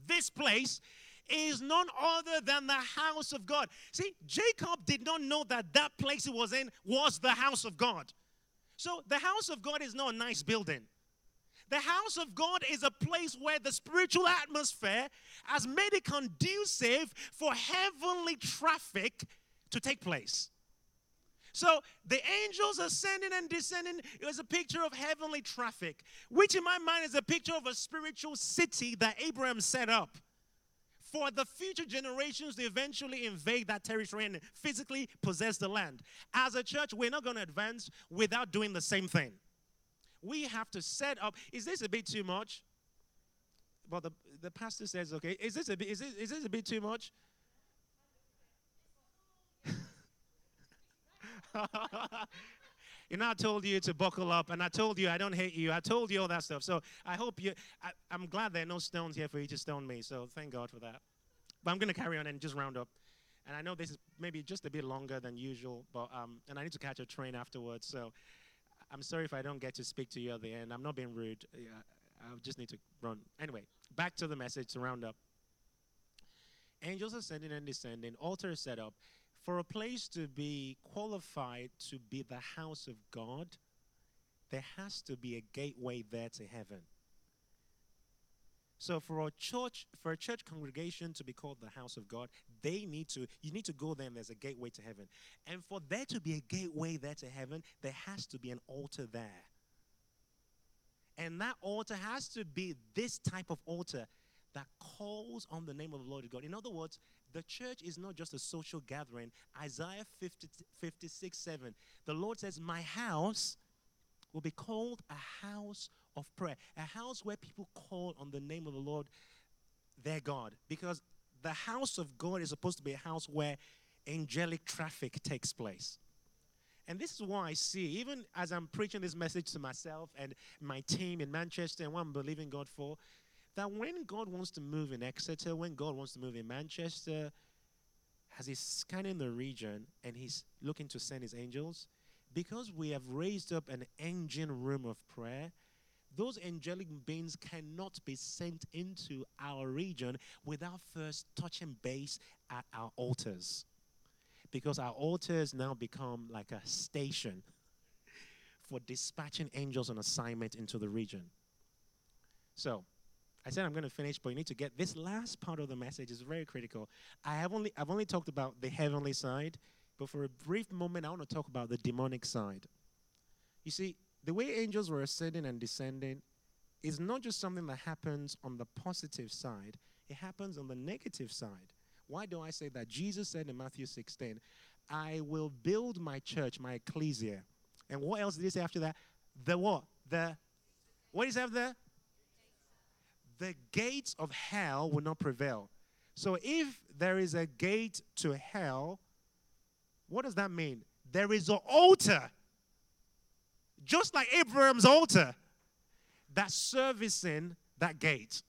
this place is none other than the house of God. See, Jacob did not know that that place he was in was the house of God. So the house of God is not a nice building. The house of God is a place where the spiritual atmosphere has made it conducive for heavenly traffic to take place. So the angels ascending and descending is a picture of heavenly traffic, which in my mind is a picture of a spiritual city that Abraham set up for the future generations to eventually invade that territory and physically possess the land. As a church, we're not going to advance without doing the same thing. We have to set up. Is this a bit too much? Well, the, the pastor says, okay, is this a bit, is this, is this a bit too much? [LAUGHS] you know, I told you to buckle up, and I told you I don't hate you. I told you all that stuff. So I hope you. I, am glad there are no stones here for you to stone me. So thank God for that. But I'm going to carry on and just round up. And I know this is maybe just a bit longer than usual, but um, and I need to catch a train afterwards. So I'm sorry if I don't get to speak to you at the end. I'm not being rude. Yeah, I just need to run. Anyway, back to the message to round up. Angels ascending and descending, altar set up. For a place to be qualified to be the house of God, there has to be a gateway there to heaven. So for a church, for a church congregation to be called the house of God, they need to, you need to go there and there's a gateway to heaven. And for there to be a gateway there to heaven, there has to be an altar there. And that altar has to be this type of altar that calls on the name of the Lord God. In other words, the church is not just a social gathering. Isaiah 50, 56 7. The Lord says, My house will be called a house of prayer, a house where people call on the name of the Lord their God. Because the house of God is supposed to be a house where angelic traffic takes place. And this is why I see, even as I'm preaching this message to myself and my team in Manchester and what I'm believing God for, that when God wants to move in Exeter, when God wants to move in Manchester, as He's scanning the region and He's looking to send His angels, because we have raised up an engine room of prayer, those angelic beings cannot be sent into our region without first touching base at our altars. Because our altars now become like a station [LAUGHS] for dispatching angels on assignment into the region. So, I said I'm going to finish, but you need to get this last part of the message is very critical. I have only I've only talked about the heavenly side, but for a brief moment I want to talk about the demonic side. You see, the way angels were ascending and descending is not just something that happens on the positive side, it happens on the negative side. Why do I say that? Jesus said in Matthew 16, I will build my church, my ecclesia. And what else did he say after that? The what? The what is after that? The gates of hell will not prevail. So if there is a gate to hell, what does that mean? There is an altar, just like Abraham's altar, that's servicing that gate.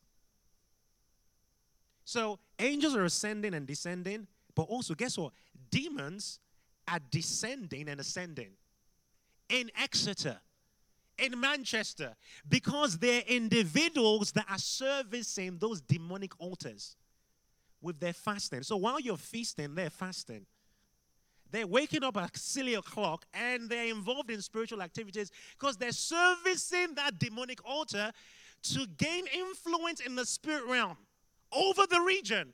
So angels are ascending and descending, but also, guess what? Demons are descending and ascending. In Exeter, in Manchester because they're individuals that are servicing those demonic altars with their fasting. So while you're feasting, they're fasting. They're waking up at silly o'clock and they're involved in spiritual activities because they're servicing that demonic altar to gain influence in the spirit realm over the region.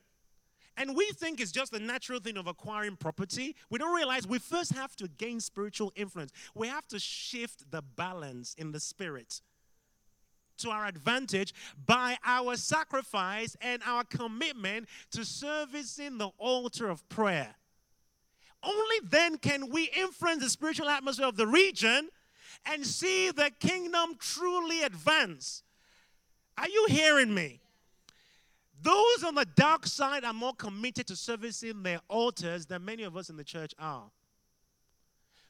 And we think it's just the natural thing of acquiring property. We don't realize we first have to gain spiritual influence. We have to shift the balance in the spirit to our advantage by our sacrifice and our commitment to servicing the altar of prayer. Only then can we influence the spiritual atmosphere of the region and see the kingdom truly advance. Are you hearing me? Those on the dark side are more committed to servicing their altars than many of us in the church are.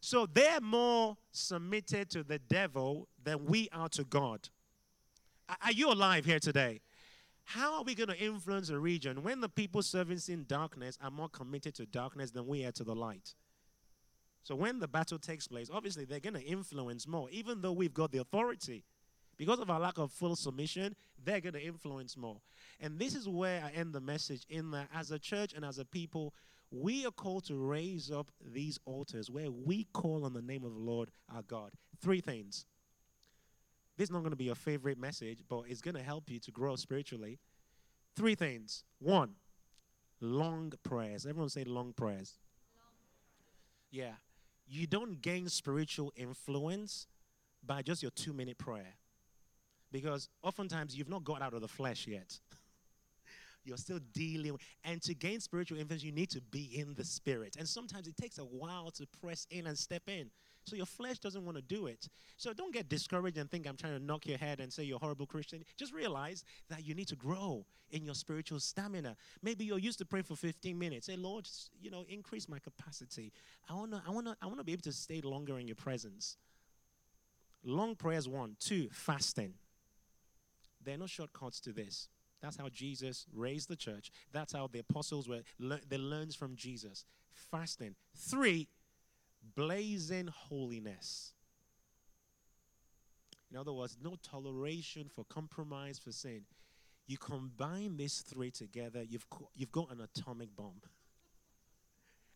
So they're more submitted to the devil than we are to God. Are you alive here today? How are we going to influence a region when the people serving in darkness are more committed to darkness than we are to the light? So when the battle takes place, obviously they're going to influence more, even though we've got the authority. Because of our lack of full submission, they're going to influence more. And this is where I end the message in that as a church and as a people, we are called to raise up these altars where we call on the name of the Lord our God. Three things. This is not going to be your favorite message, but it's going to help you to grow spiritually. Three things. One, long prayers. Everyone say long prayers. Yeah. You don't gain spiritual influence by just your two minute prayer. Because oftentimes you've not got out of the flesh yet. [LAUGHS] You're still dealing. With, and to gain spiritual influence, you need to be in the spirit. And sometimes it takes a while to press in and step in. So your flesh doesn't want to do it. So don't get discouraged and think I'm trying to knock your head and say you're a horrible Christian. Just realize that you need to grow in your spiritual stamina. Maybe you're used to praying for 15 minutes. Say, Lord, you know, increase my capacity. I want to I want to I want to be able to stay longer in your presence. Long prayers one, two, fasting. There are no shortcuts to this. That's how Jesus raised the church. That's how the apostles were. They learned from Jesus. Fasting. Three, blazing holiness. In other words, no toleration for compromise for sin. You combine these three together, you've, you've got an atomic bomb.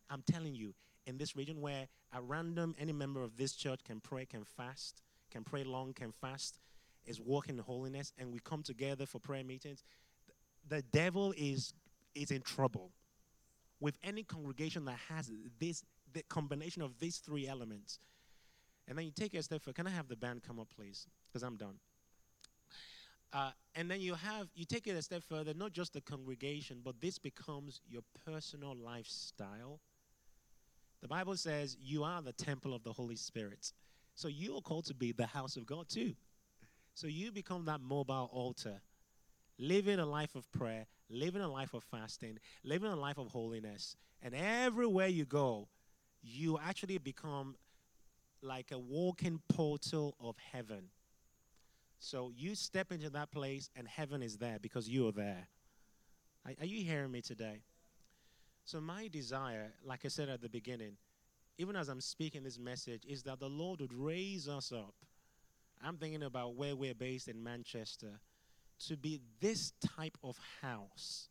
I'm telling you, in this region where a random, any member of this church can pray, can fast, can pray long, can fast, is walking in holiness, and we come together for prayer meetings, the devil is, is in trouble with any congregation that has this the combination of these three elements. And then you take it a step further. Can I have the band come up, please? Because I'm done. Uh, and then you have you take it a step further, not just the congregation, but this becomes your personal lifestyle. The Bible says you are the temple of the Holy Spirit. So you are called to be the house of God too. So you become that mobile altar, living a life of prayer, living a life of fasting, living a life of holiness. And everywhere you go, you actually become like a walking portal of heaven. So you step into that place and heaven is there because you are there. Are, are you hearing me today? So, my desire, like I said at the beginning, even as I'm speaking this message, is that the Lord would raise us up. I'm thinking about where we're based in Manchester to be this type of house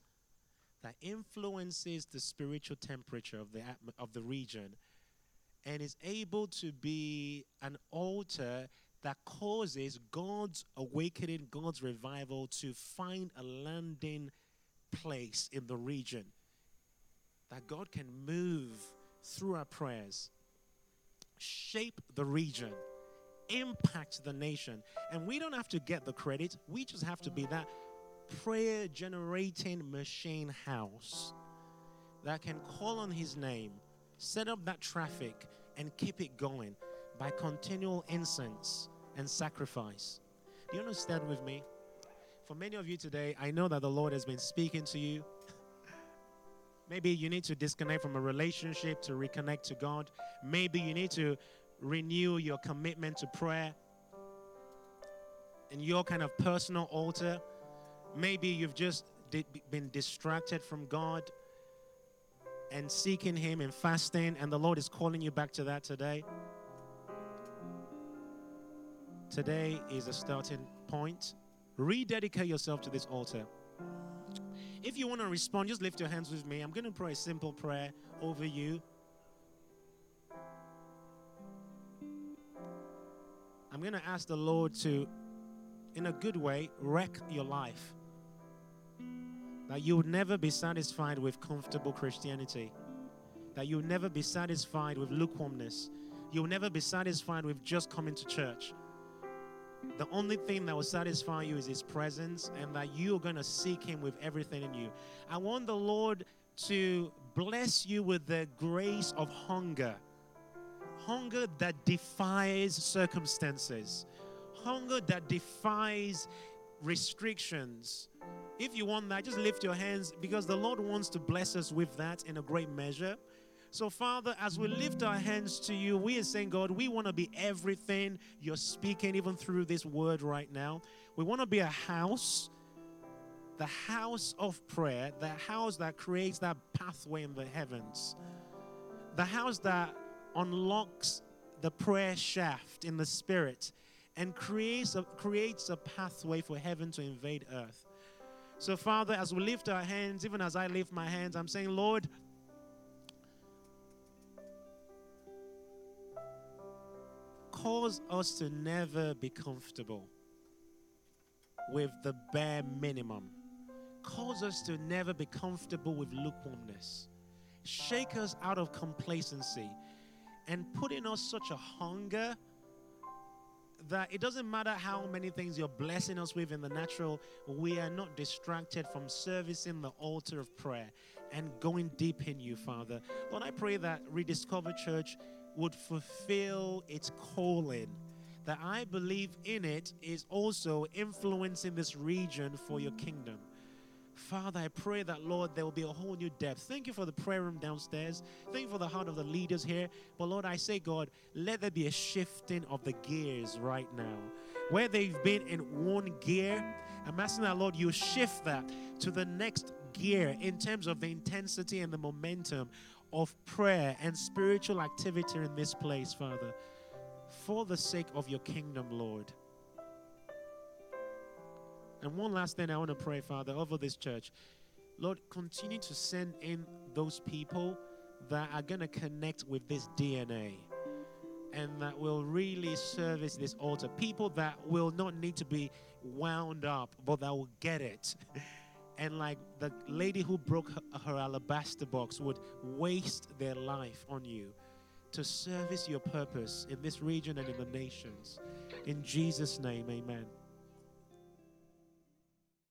that influences the spiritual temperature of the, of the region and is able to be an altar that causes God's awakening, God's revival to find a landing place in the region. That God can move through our prayers, shape the region, impact the nation. And we don't have to get the credit, we just have to be that prayer generating machine house that can call on His name, set up that traffic, and keep it going by continual incense and sacrifice. Do you understand with me? For many of you today, I know that the Lord has been speaking to you. Maybe you need to disconnect from a relationship to reconnect to God. Maybe you need to renew your commitment to prayer in your kind of personal altar. Maybe you've just been distracted from God and seeking Him and fasting, and the Lord is calling you back to that today. Today is a starting point. Rededicate yourself to this altar. If you want to respond, just lift your hands with me. I'm going to pray a simple prayer over you. I'm going to ask the Lord to, in a good way, wreck your life. That you would never be satisfied with comfortable Christianity. That you'll never be satisfied with lukewarmness. You'll never be satisfied with just coming to church. The only thing that will satisfy you is His presence, and that you are going to seek Him with everything in you. I want the Lord to bless you with the grace of hunger hunger that defies circumstances, hunger that defies restrictions. If you want that, just lift your hands because the Lord wants to bless us with that in a great measure. So, Father, as we lift our hands to you, we are saying, God, we want to be everything you're speaking, even through this word right now. We want to be a house, the house of prayer, the house that creates that pathway in the heavens, the house that unlocks the prayer shaft in the spirit and creates a, creates a pathway for heaven to invade earth. So, Father, as we lift our hands, even as I lift my hands, I'm saying, Lord, cause us to never be comfortable with the bare minimum. Cause us to never be comfortable with lukewarmness. Shake us out of complacency and put in us such a hunger that it doesn't matter how many things you're blessing us with in the natural, we are not distracted from servicing the altar of prayer and going deep in you, Father. Lord, I pray that Rediscover Church would fulfill its calling. That I believe in it is also influencing this region for your kingdom. Father, I pray that, Lord, there will be a whole new depth. Thank you for the prayer room downstairs. Thank you for the heart of the leaders here. But, Lord, I say, God, let there be a shifting of the gears right now. Where they've been in one gear, I'm asking that, Lord, you shift that to the next gear in terms of the intensity and the momentum of prayer and spiritual activity in this place, Father, for the sake of your kingdom, Lord. And one last thing I want to pray, Father, over this church. Lord, continue to send in those people that are going to connect with this DNA and that will really service this altar. People that will not need to be wound up, but that will get it. [LAUGHS] and like the lady who broke her, her, alabaster box would waste their life on you to service your purpose in this region and in the nations. In Jesus' name, amen.